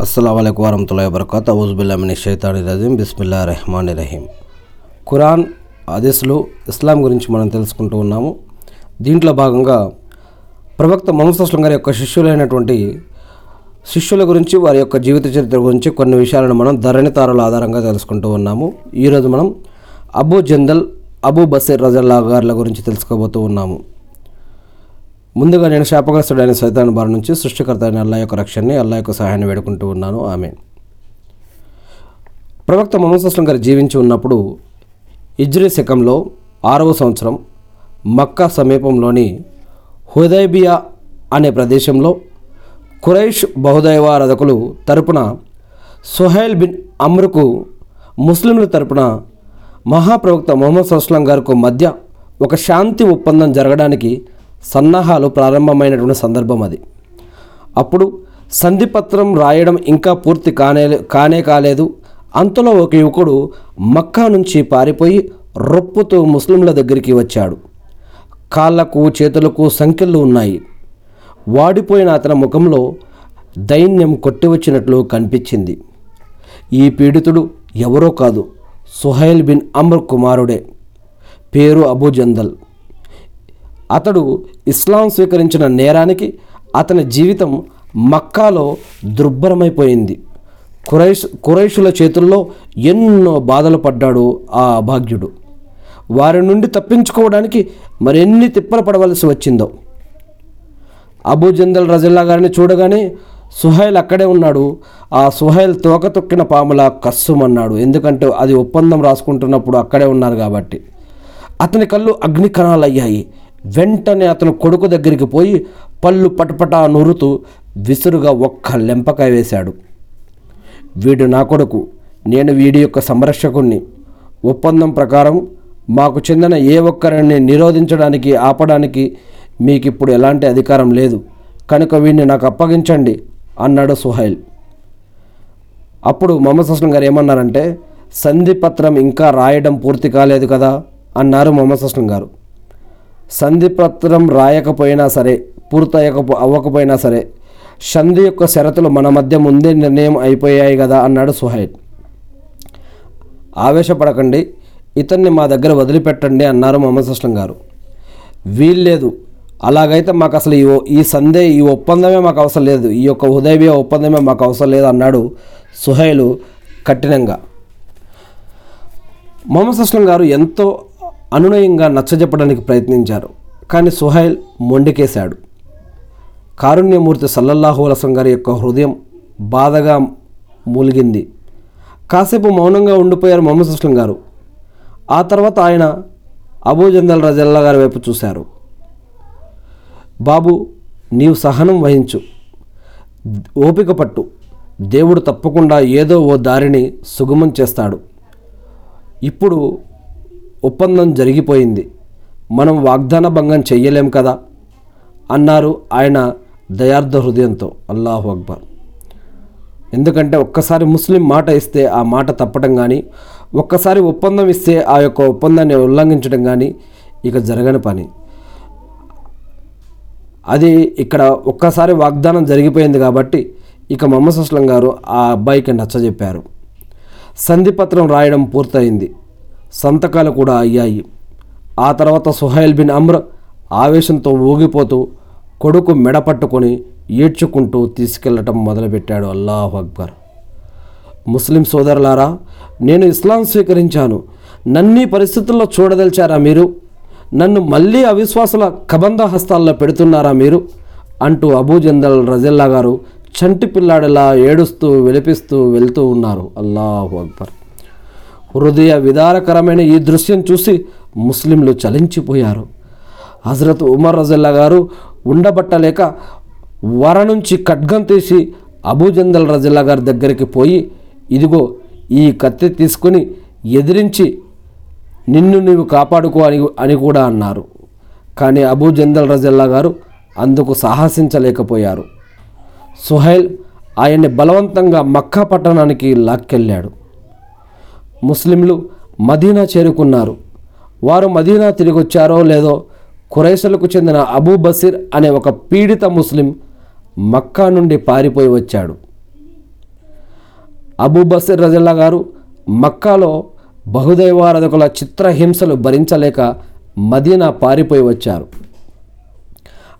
అస్సలం వరహతుల్లా వరకత ఔజుబుల్లామిని షైతాని రజీం బిస్మిల్లా రెహమాన్ రహీం ఖురాన్ హదీస్లు ఇస్లాం గురించి మనం తెలుసుకుంటూ ఉన్నాము. దీంట్లో భాగంగా ప్రవక్త మొహమ్మద్ గారి యొక్క శిష్యులైనటువంటి శిష్యుల గురించి వారి యొక్క జీవిత చరిత్ర గురించి కొన్ని విషయాలను మనం ధరణి తారల ఆధారంగా తెలుసుకుంటూ ఉన్నాము. ఈరోజు మనం అబూ జందల్ అబూ బసీర్ రజల్లా గారుల గురించి తెలుసుకోబోతూ ఉన్నాము. ముందుగా నేను శాపగ్రస్తుడైన సైతాన్ బారి నుంచి సృష్టికర్త అయిన అల్లా యొక్క రక్షణని అల్లా యొక్క సహాయాన్ని వేడుకుంటూ ఉన్నాను. ఆమె ప్రవక్త మహమ్మద్ అస్లం గారు జీవించి ఉన్నప్పుడు ఇజ్రీ శకంలో ఆరవ సంవత్సరం మక్కా సమీపంలోని హుదైబియా అనే ప్రదేశంలో ఖురైష్ బహుదైవారధకులు తరపున సుహైల్ బిన్ అమ్రుకు ముస్లింల తరపున మహాప్రవక్త మొహమ్మద్ అస్లం గారికి మధ్య ఒక శాంతి ఒప్పందం జరగడానికి సన్నాహాలు ప్రారంభమైనటువంటి సందర్భం అది. అప్పుడు సంధిపత్రం రాయడం ఇంకా పూర్తి కానే కానే కాలేదు. అంతలో ఒక యువకుడు మక్కా నుంచి పారిపోయి రొప్పుతూ ముస్లింల దగ్గరికి వచ్చాడు. కాళ్ళకు చేతులకు సంఖ్యలు ఉన్నాయి. వాడిపోయిన అతని ముఖంలో దైన్యం కొట్టివచ్చినట్లు కనిపించింది. ఈ పీడితుడు ఎవరో కాదు సుహైల్ బిన్ అమర్ కుమారుడే. పేరు అబూ జందల్. అతడు ఇస్లాం స్వీకరించిన నేరానికి అతని జీవితం మక్కాలో దుర్భరమైపోయింది. కురైష్ కురైషుల చేతుల్లో ఎన్నో బాధలు పడ్డాడు ఆ అభాగ్యుడు వారి నుండి తప్పించుకోవడానికి మరెన్ని తిప్పలు పడవలసి వచ్చిందో. అబూ జందల్ రజిల్లా గారిని చూడగానే సుహైల్ అక్కడే ఉన్నాడు. ఆ సుహైల్ తోక తొక్కిన పాములా కస్సుమన్నాడు. ఎందుకంటే అది ఒప్పందం రాసుకుంటున్నప్పుడు అక్కడే ఉన్నారు కాబట్టి. అతని కళ్ళు అగ్ని కణాలు అయ్యాయి వెంటనే అతను కొడుకు దగ్గరికి పోయి పళ్ళు పటపటా నూరుతూ విసురుగా ఒక్క లెంపకాయ వేశాడు. వీడు నా కొడుకు. నేను వీడి యొక్క సంరక్షకుణ్ణి. ఒప్పందం ప్రకారం మాకు చెందిన ఏ ఒక్కరిని నిరోధించడానికి ఆపడానికి మీకు ఇప్పుడు ఎలాంటి అధికారం లేదు. కనుక వీడిని నాకు అప్పగించండి అన్నాడు సుహైల్. అప్పుడు మొహమ్మద్ అస్లం గారు ఏమన్నారంటే సంధి పత్రం ఇంకా రాయడం పూర్తి కాలేదు కదా అన్నారు మొహమ్మద్ అస్లం గారు. సంధి పత్రం రాయకపోయినా సరే పూర్తయ్యకపో అవ్వకపోయినా సరే సంధి యొక్క షరతులు మన మధ్య ముందే నిర్ణయం అయిపోయాయి కదా అన్నాడు సుహైల్. ఆవేశపడకండి ఇతన్ని మా దగ్గర వదిలిపెట్టండి అన్నారు మొహమ్మద్ అస్లం గారు. వీల్లేదు అలాగైతే మాకు అసలు ఈ ఈ సందే ఈ ఒప్పందమే మాకు అవసరం లేదు ఈ యొక్క ఉదయబియ ఒప్పందమే మాకు అవసరం లేదు అన్నాడు సుహైలు కఠినంగా. మొహమ్మద్ అస్లం గారు ఎంతో అనునయంగా నచ్చజెప్పడానికి ప్రయత్నించారు. కానీ సుహైల్ మొండికేశాడు. కారుణ్యమూర్తి సల్లల్లాహు అలసం గారి యొక్క హృదయం బాధగా మూలిగింది. కాసేపు మౌనంగా ఉండిపోయారు మొహమ్మద్ అస్లం గారు. ఆ తర్వాత ఆయన అబూజందల్ రజల్లా గారి వైపు చూశారు. బాబు నీవు సహనం వహించు. ఓపిక పట్టు. దేవుడు తప్పకుండా ఏదో ఓ దారిని సుగమం చేస్తాడు. ఇప్పుడు ఒప్పందం జరిగిపోయింది. మనం వాగ్దాన భంగం చెయ్యలేం కదా? అన్నారు ఆయన దయార్థ హృదయంతో. అల్లాహు అక్బర్. ఎందుకంటే ఒక్కసారి ముస్లిం మాట ఇస్తే ఆ మాట తప్పటం కానీ ఒక్కసారి ఒప్పందం ఇస్తే ఆ యొక్క ఒప్పందాన్ని ఉల్లంఘించడం కానీ ఇక జరగని పని. అది ఇక్కడ ఒక్కసారి వాగ్దానం జరిగిపోయింది కాబట్టి ఇక మొహమ్మద్ అస్లం గారు ఆ అబ్బాయికి నచ్చజెప్పారు. సంధిపత్రం రాయడం పూర్తయింది. సంతకాలు కూడా అయ్యాయి. ఆ తర్వాత సుహైల్ బిన్ అమ్ర్ ఆవేశంతో ఊగిపోతూ కొడుకు మెడ పట్టుకొని ఈడ్చుకుంటూ తీసుకెళ్ళటం మొదలుపెట్టాడు. అల్లాహ్ అక్బర్. ముస్లిం సోదరులారా నేను ఇస్లాం స్వీకరించాను. నన్నీ పరిస్థితుల్లో చూడదలిచారా మీరు? నన్ను మళ్ళీ అవిశ్వాసుల కబంధ హస్తాల్లో పెడుతున్నారా మీరు? అంటూ అబూజందల్ రజల్లా గారు చంటి పిల్లాడిలా ఏడుస్తూ వెలిపిస్తూ వెళ్తూ ఉన్నారు. అల్లాహు అక్బర్. హృదయ విదారకరమైన ఈ దృశ్యం చూసి ముస్లింలు చలించిపోయారు. హజరత్ ఉమర్ రజల్లా గారు ఉండబట్టలేక వర నుంచి ఖడ్గం తీసి అబూజందల్ రజల్లా గారి దగ్గరికి పోయి ఇదిగో ఈ కత్తి తీసుకొని ఎదిరించి నిన్ను నీవు కాపాడుకో అని అని కూడా అన్నారు. కానీ అబూ జందల్ రజల్లా గారు అందుకు సాహసించలేకపోయారు. సుహైల్ ఆయన్ని బలవంతంగా మక్కా పట్టణానికి లాక్కెళ్ళాడు. ముస్లింలు మదీనా చేరుకున్నారు. వారు మదీనా తిరిగి వచ్చారో లేదో కురైసలకు చెందిన అబూ బసీర్ అనే ఒక పీడిత ముస్లిం మక్కా నుండి పారిపోయి వచ్చాడు. అబూ బసీర్ రజల్లా గారు మక్కాలో బహుదైవారాధకుల చిత్రహింసలు భరించలేక మదీనా పారిపోయి వచ్చారు.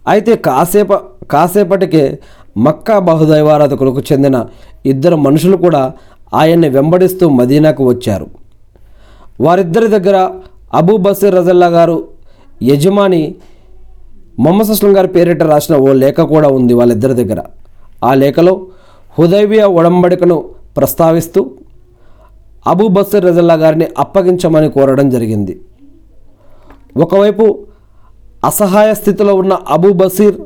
అయితే కాసేప కాసేపటికే మక్కా బహుదైవారాధకులకు చెందిన ఇద్దరు మనుషులు కూడా ఆయన్ని వెంబడిస్తూ మదీనాకు వచ్చారు. వారిద్దరి దగ్గర అబూ బసీర్ రజల్లా గారు యజమాని మొహమ్మద్ అస్లం గారి పేరిట రాసిన ఓ లేఖ కూడా ఉంది వాళ్ళిద్దరి దగ్గర. ఆ లేఖలో హుదైబియా ఉడంబడికను ప్రస్తావిస్తూ అబూ బసీర్ రజల్లా గారిని అప్పగించమని కోరడం జరిగింది. ఒకవైపు అసహాయ స్థితిలో ఉన్న అబూ బసీర్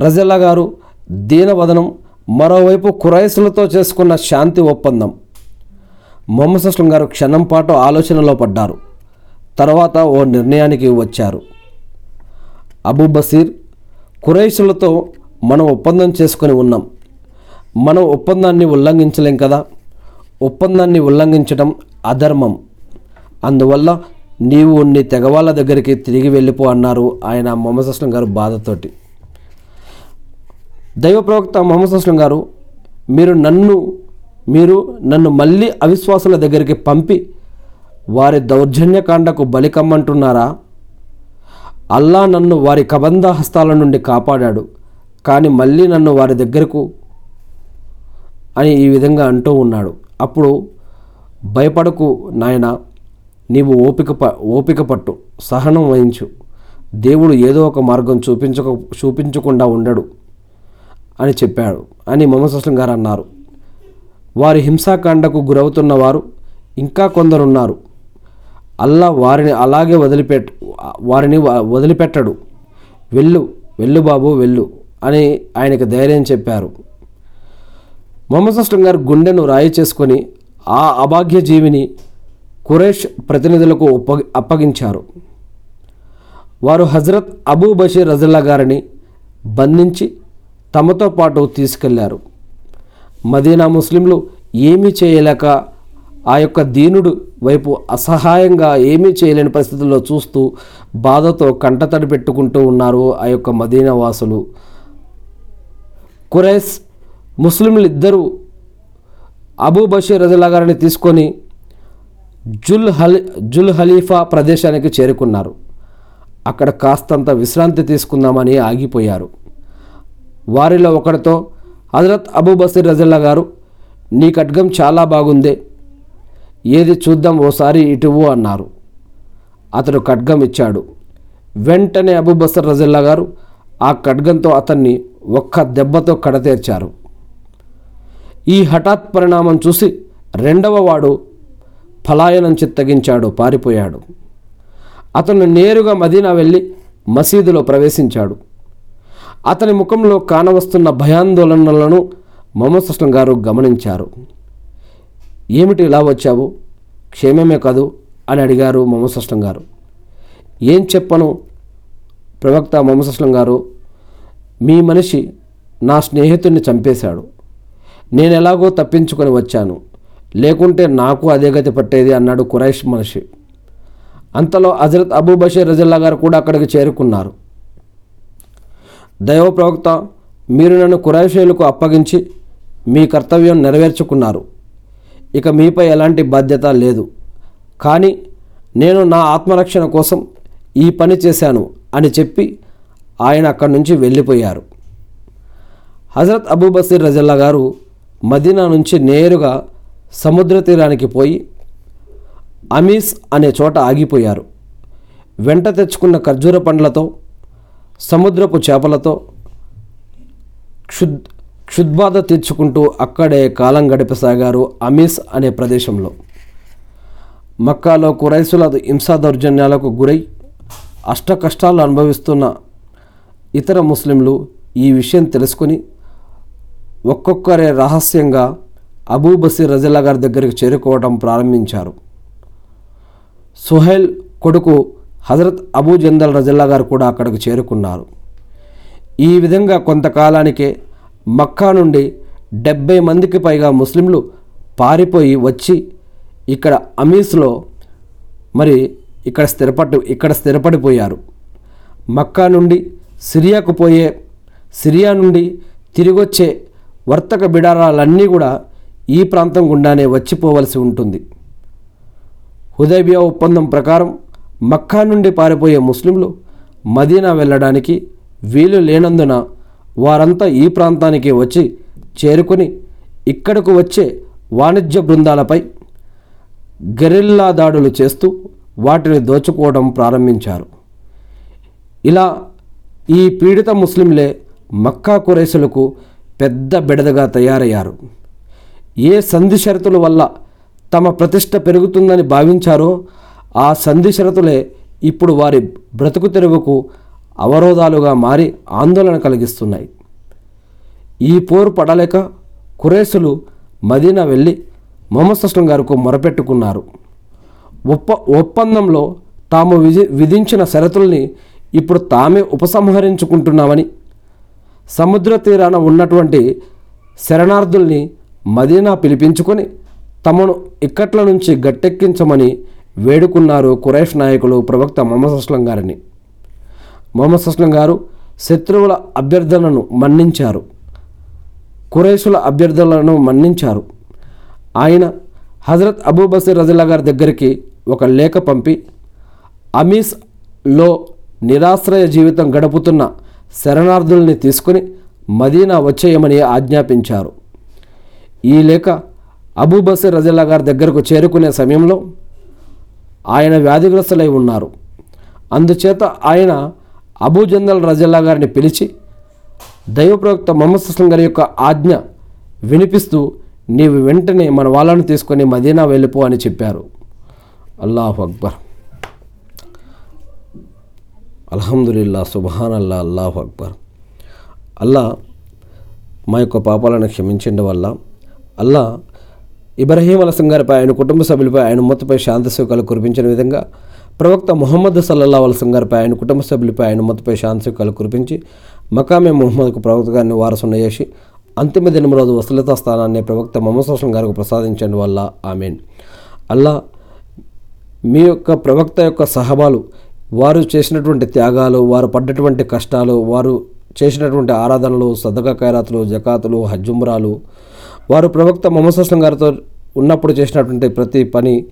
రజల్లా గారు దీనవదనం మరోవైపు కురైసులతో చేసుకున్న శాంతి ఒప్పందం. మొహమ్మద్ గారు క్షణం పాటు ఆలోచనలో పడ్డారు. తర్వాత ఓ నిర్ణయానికి వచ్చారు. అబూ బసీర్ కురైసులతో మనం ఒప్పందం చేసుకొని ఉన్నాం. మనం ఒప్పందాన్ని ఉల్లంఘించలేం కదా? ఒప్పందాన్ని ఉల్లంఘించడం అధర్మం. అందువల్ల నీవు నీ తెగవాళ్ళ దగ్గరికి తిరిగి వెళ్ళిపో అన్నారు ఆయన మొహమ్మద్ అస్లం గారు బాధతోటి. దైవ ప్రవక్త మొహమ్మద్ అస్లం గారు మీరు నన్ను మీరు నన్ను మళ్ళీ అవిశ్వాసుల దగ్గరికి పంపి వారి దౌర్జన్యకాండకు బలికమ్మంటున్నారా అల్లా నన్ను వారి కబంధ హస్తాల నుండి కాపాడాడు కానీ మళ్ళీ నన్ను వారి దగ్గరకు అని ఈ విధంగా అంటూ ఉన్నాడు. అప్పుడు భయపడకు నాయన నీవు ఓపిక ప ఓపిక పట్టు సహనం వహించు. దేవుడు ఏదో ఒక మార్గం చూపించక చూపించకుండా ఉండడు. అని చెప్పాడు. అని మొహమ్మద్ అస్లం గారు అన్నారు. వారి హింసాకాండకు గురవుతున్న వారు ఇంకా కొందరున్నారు. అల్లా వారిని అలాగే వదిలిపెట్ వారిని వ- వదిలిపెట్టడు. వెళ్ళు వెళ్ళు బాబు వెళ్ళు అని ఆయనకు ధైర్యం చెప్పారు. మొహమ్మద్ అస్లం గారు గుండెను రాయి చేసుకొని ఆ అభాగ్య జీవిని కురేష్ ప్రతినిధులకు ఒప్ప అప్పగించారు. వారు హజరత్ అబూ బషీర్ రజల్లా గారిని బంధించి తమతో పాటు తీసుకెళ్ళారు. మదీనా ముస్లింలు ఏమీ చేయలేక ఆ యొక్క దీనుడు వైపు అసహాయంగా ఏమీ చేయలేని పరిస్థితుల్లో చూస్తూ బాధతో కంటతడి పెట్టుకుంటూ ఉన్నారు ఆ యొక్క మదీనా వాసులు. కురైస్ ముస్లింలు ఇద్దరూ అబూ బషీర్ రజల్లా గారిని తీసుకొని జుల్ హలి జుల్ హలీఫా ప్రదేశానికి చేరుకున్నారు. అక్కడ కాస్తంత విశ్రాంతి తీసుకుందామని ఆగిపోయారు. వారిలో ఒకరితో హజరత్ అబూబసీర్ రజల్లా గారు నీ ఖడ్గం చాలా బాగుందే ఏది చూద్దాం ఓసారి ఇటువు అన్నారు. అతడు ఖడ్గం ఇచ్చాడు. వెంటనే అబూబసర్ రజల్లా గారు ఆ ఖడ్గంతో అతన్ని ఒక్క దెబ్బతో కడతీర్చారు. ఈ హఠాత్ పరిణామం చూసి రెండవ వాడు పలాయనం చిత్తగించాడు పారిపోయాడు. అతను నేరుగా మదీనా వెళ్ళి మసీదులో ప్రవేశించాడు. అతని ముఖంలో కానవస్తున్న భయాందోళనలను మొహమ్మద్ గారు గమనించారు. ఏమిటి ఇలా వచ్చావు? క్షేమమే కాదు అని అడిగారు మమసృష్ణం గారు. ఏం చెప్పను? ప్రవక్త మమసృష్ణం గారు మీ మనిషి నా స్నేహితుడిని చంపేశాడు. నేను ఎలాగో తప్పించుకొని వచ్చాను. లేకుంటే నాకు అదే గతి పట్టేది అన్నాడు కురైష్ మనిషి. అంతలో హజరత్ అబూ బషీర్ రజల్లా గారు కూడా అక్కడికి చేరుకున్నారు. దైవ ప్రవక్త మీరు నన్ను కురైషేలకు అప్పగించి మీ కర్తవ్యం నెరవేర్చుకున్నారు. ఇక మీపై ఎలాంటి బాధ్యత లేదు. కానీ నేను నా ఆత్మరక్షణ కోసం ఈ పని చేశాను అని చెప్పి ఆయన అక్కడి నుంచి వెళ్ళిపోయారు. హజరత్ అబూబసీర్ రజల్లా గారు మదీనా నుంచి నేరుగా సముద్ర తీరానికి పోయి అమీస్ అనే చోట ఆగిపోయారు. వెంట తెచ్చుకున్న ఖర్జూర పండ్లతో సముద్రపు చేపలతో క్షుద్ క్షుద్బాధ తీర్చుకుంటూ అక్కడే కాలం గడిపసాగారు అమీస్ అనే ప్రదేశంలో. మక్కాలో కురైసుల హింసా దౌర్జన్యాలకు గురై అష్ట కష్టాలు అనుభవిస్తున్న ఇతర ముస్లింలు ఈ విషయం తెలుసుకుని ఒక్కొక్కరే రహస్యంగా అబూ బసీర్ రజల్లా గారి దగ్గరికి చేరుకోవడం ప్రారంభించారు. సుహైల్ కొడుకు హజరత్ అబూ జందల్ రజల్లా గారు కూడా అక్కడికి చేరుకున్నారు. ఈ విధంగా కొంతకాలానికే మక్కా నుండి డెబ్బై మందికి పైగా ముస్లింలు పారిపోయి వచ్చి ఇక్కడ అమీస్లో మరి ఇక్కడ స్థిరపడి ఇక్కడ స్థిరపడిపోయారు. మక్కా నుండి సిరియాకు పోయే సిరియా నుండి తిరిగొచ్చే వర్తక బిడారాలన్నీ కూడా ఈ ప్రాంతం గుండానే వచ్చిపోవలసి ఉంటుంది. హుదైబియా ఒప్పందం ప్రకారం మక్కా నుండి పారిపోయే ముస్లింలు మదీనా వెళ్ళడానికి వీలు లేనందున వారంతా ఈ ప్రాంతానికి వచ్చి చేరుకుని ఇక్కడకు వచ్చే వాణిజ్య బృందాలపై గెరిల్లా దాడులు చేస్తూ వాటిని దోచుకోవడం ప్రారంభించారు. ఇలా ఈ పీడిత ముస్లింలే మక్కా కురైసులకు పెద్ద బెడదగా తయారయ్యారు. ఏ సంధి షరతుల వల్ల తమ ప్రతిష్ట పెరుగుతుందని భావించారో ఆ సంధిషరతులే ఇప్పుడు వారి బ్రతుకు తెరువుకు అవరోధాలుగా మారి ఆందోళన కలిగిస్తున్నాయి. ఈ పోరు పడలేక కురేసులు మదీనా వెళ్ళి మొహమ్మద్ అస్లం గారికి మొరపెట్టుకున్నారు. ఒప్ప ఒప్పందంలో తాము విధి విధించిన షరతుల్ని ఇప్పుడు తామే ఉపసంహరించుకుంటున్నామని సముద్ర తీరాన ఉన్నటువంటి శరణార్థుల్ని మదీనా పిలిపించుకొని తమను ఇక్కట్ల నుంచి గట్టెక్కించమని వేడుకున్నారు కురైష్ నాయకులు ప్రవక్త మొహమ్మద్ అస్లం గారిని. మొహమ్మద్ అస్లం గారు శత్రువుల అభ్యర్థనను మన్నించారు. కురైషుల అభ్యర్థనలను మన్నించారు. ఆయన హజరత్ అబూ బసీర్ రజిల్లా గారి దగ్గరికి ఒక లేఖ పంపి అమీస్లో నిరాశ్రయ జీవితం గడుపుతున్న శరణార్థుల్ని తీసుకుని మదీనా వచ్చేయమని ఆజ్ఞాపించారు. ఈ లేఖ అబూబసీర్ రజిల్లా గారి దగ్గరకు చేరుకునే సమయంలో ఆయన వ్యాధిగ్రస్తులై ఉన్నారు. అందుచేత ఆయన అబూ జందల్ రజల్లా గారిని పిలిచి దైవప్రవక్త మొహమ్మద్ సుస్లం గారి యొక్క ఆజ్ఞ వినిపిస్తూ నీవు వెంటనే మన వాళ్ళను తీసుకొని మదీనా వెళ్ళిపో అని చెప్పారు. అల్లాహ్ అక్బర్. అల్హమ్దుల్లా సుబహాన్ అల్లా అల్లాహ్ అక్బర్. అల్లా మా యొక్క పాపాలను క్షమించండి వల్ల అల్లా ఇబ్రహీం అలసం గారిపై ఆయన కుటుంబ సభ్యులపై ఆయన మొత్తపై శాంతి సుఖాలు కురిపించిన విధంగా ప్రవక్త మొహమ్మద్ సల్లల్లా అలసం గారిపై ఆయన కుటుంబ సభ్యులపై ఆయన మొత్తపై శాంతి సుఖాలు కురిపించి మకామే మొహమ్మద్కు ప్రవక్త గారిని వారసున్న చేసి అంతిమ దినం రోజు వసలిత స్థానాన్ని ప్రవక్త మొహమ్మద్ అస్లం గారికి ప్రసాదించండి వల్ల ఆమెన్. అల్లా మీ యొక్క ప్రవక్త యొక్క సహబాలు వారు చేసినటువంటి త్యాగాలు వారు పడ్డటువంటి కష్టాలు వారు చేసినటువంటి ఆరాధనలు సదక ఖైరాతులు జకాతులు హజ్జుమ్రాలు వారు ప్రవక్త మొహమ్మద్ అస్లం గారితో ఉన్నప్పుడు చేసినటువంటి ప్రతి పని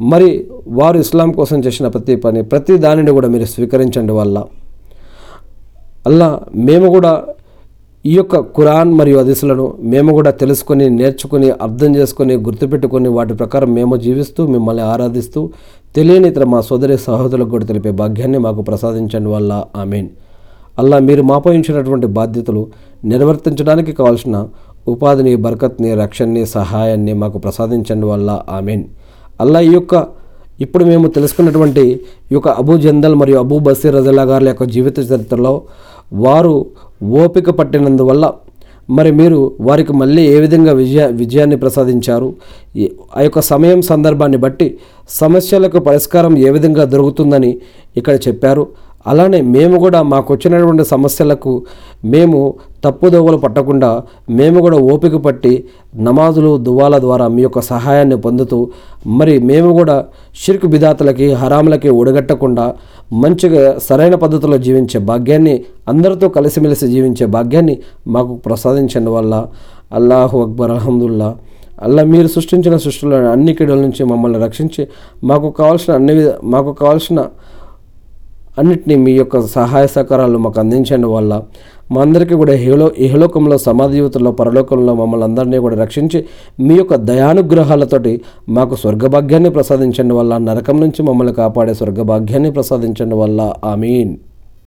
మరి వారు ఇస్లాం కోసం చేసిన ప్రతి పని ప్రతి దానిని కూడా మీరు స్వీకరించండి వల్ల. అల్లా మేము కూడా ఈ యొక్క ఖురాన్ మరియు హదీసులను మేము కూడా తెలుసుకొని నేర్చుకుని అర్థం చేసుకొని గుర్తుపెట్టుకొని వాటి ప్రకారం మేము జీవిస్తూ మిమ్మల్ని ఆరాధిస్తూ తెలియని ఇతర మా సోదరి సహోదరులకు కూడా తెలిపే భాగ్యాన్ని మాకు ప్రసాదించండి వల్ల. ఆమెన్. అల్లా మీరు మాపోయించినటువంటి బాధ్యతలు నిర్వర్తించడానికి కావాల్సిన ఉపాధిని బర్కత్ని రక్షణని సహాయాన్ని మాకు ప్రసాదించండి వల్ల. ఆమెన్. అల్లా ఈ యొక్క ఇప్పుడు మేము తెలుసుకున్నటువంటి ఈ యొక్క అబూ జందల్ మరియు అబూ బసీర్ రజల్లా గారి యొక్క జీవిత చరిత్రలో వారు ఓపిక పట్టినందువల్ల మరి మీరు వారికి మళ్ళీ ఏ విధంగా విజయ విజయాన్ని ప్రసాదించారు? ఈ- ఆ యొక్క సమయం సందర్భాన్ని బట్టి సమస్యలకు పరిష్కారం ఏ విధంగా దొరుకుతుందని ఇక్కడ చెప్పారు. అలానే మేము కూడా మాకు వచ్చినటువంటి సమస్యలకు మేము తప్పుదోవలు పట్టకుండా మేము కూడా ఓపిక పట్టి నమాజులు దువాల ద్వారా మీ యొక్క సహాయాన్ని పొందుతూ మరి మేము కూడా షిర్క్ బిదాతలకి హరాములకి ఒడగట్టకుండా మంచిగా సరైన పద్ధతిలో జీవించే భాగ్యాన్ని అందరితో కలిసిమెలిసి జీవించే భాగ్యాన్ని మాకు ప్రసాదించండి వల్ల. అల్లాహు అక్బర్ అల్హమ్దుల్లా. అల్లా మీరు సృష్టించిన సృష్టిలో అన్ని కీడుల నుంచి మమ్మల్ని రక్షించి మాకు కావాల్సిన అన్ని విధ మాకు కావాల్సిన అన్నిటినీ మీ యొక్క సహాయ సహకారాలు మాకు అందించండి వల్ల మా అందరికీ కూడా హిలో ఇహలోకంలో సమాధి యువతలో పరలోకంలో మమ్మల్ని అందరినీ కూడా రక్షించి మీ యొక్క దయానుగ్రహాలతోటి మాకు స్వర్గభాగ్యాన్ని ప్రసాదించండి వల్ల నరకం నుంచి మమ్మల్ని కాపాడే స్వర్గభాగ్యాన్ని ప్రసాదించండి వల్ల. ఆమీన్.